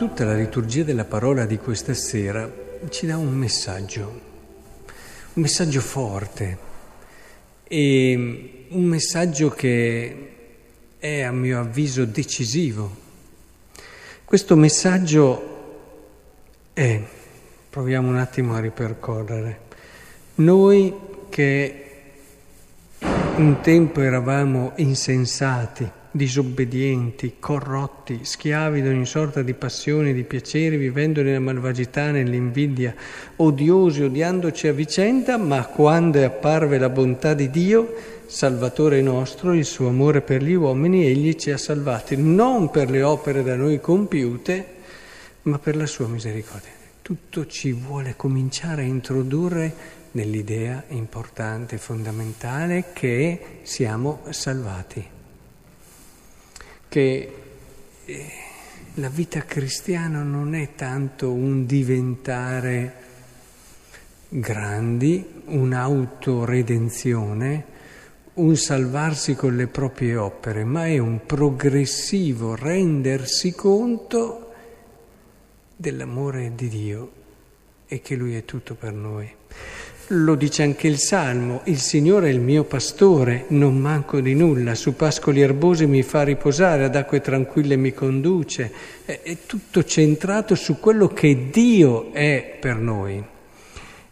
Tutta la liturgia della parola di questa sera ci dà un messaggio, un messaggio forte e un messaggio che è a mio avviso decisivo. Questo messaggio è, proviamo un attimo a ripercorrere, noi che un tempo eravamo insensati, disobbedienti, corrotti, schiavi di ogni sorta di passioni, di piaceri, vivendo nella malvagità, nell'invidia, odiosi, odiandoci a vicenda, ma quando è apparve la bontà di Dio, Salvatore nostro, il suo amore per gli uomini, egli ci ha salvati, non per le opere da noi compiute, ma per la sua misericordia. Tutto ci vuole cominciare a introdurre nell'idea importante, fondamentale, che siamo salvati che eh, la vita cristiana non è tanto un diventare grandi, un'autoredenzione, un salvarsi con le proprie opere, ma è un progressivo rendersi conto dell'amore di Dio e che Lui è tutto per noi. Lo dice anche il Salmo, il Signore è il mio pastore, non manco di nulla, su pascoli erbosi mi fa riposare, ad acque tranquille mi conduce, è, è tutto centrato su quello che Dio è per noi.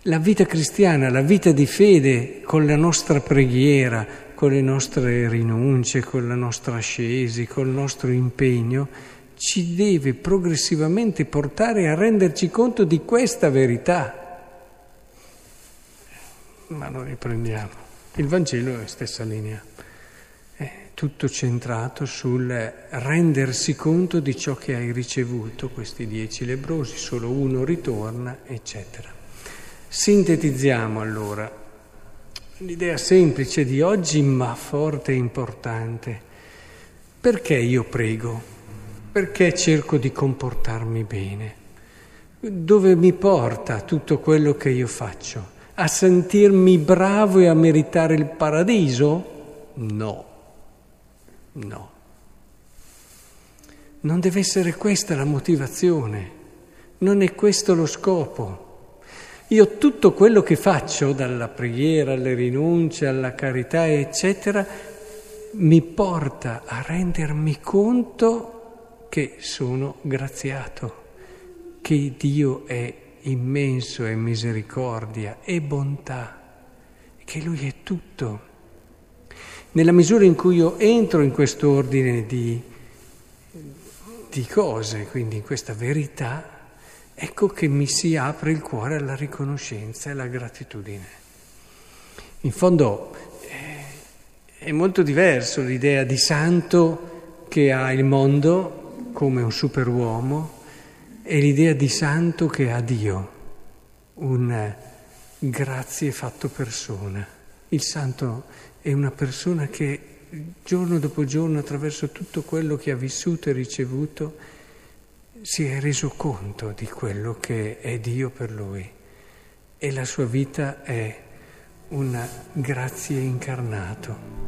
La vita cristiana, la vita di fede con la nostra preghiera, con le nostre rinunce, con la nostra ascesi, col nostro impegno, ci deve progressivamente portare a renderci conto di questa verità ma lo riprendiamo. Il Vangelo è stessa linea, è tutto centrato sul rendersi conto di ciò che hai ricevuto, questi dieci lebrosi, solo uno ritorna, eccetera. Sintetizziamo allora l'idea semplice di oggi, ma forte e importante. Perché io prego? Perché cerco di comportarmi bene? Dove mi porta tutto quello che io faccio? A sentirmi bravo e a meritare il paradiso? No, no. Non deve essere questa la motivazione, non è questo lo scopo. Io tutto quello che faccio, dalla preghiera alle rinunce, alla carità, eccetera, mi porta a rendermi conto che sono graziato, che Dio è immenso è misericordia e bontà, che Lui è tutto. Nella misura in cui io entro in questo ordine di, di cose, quindi in questa verità, ecco che mi si apre il cuore alla riconoscenza e alla gratitudine. In fondo eh, è molto diverso l'idea di santo che ha il mondo come un superuomo è l'idea di santo che ha Dio, un grazie fatto persona. Il santo è una persona che giorno dopo giorno, attraverso tutto quello che ha vissuto e ricevuto, si è reso conto di quello che è Dio per lui e la sua vita è una grazie incarnato.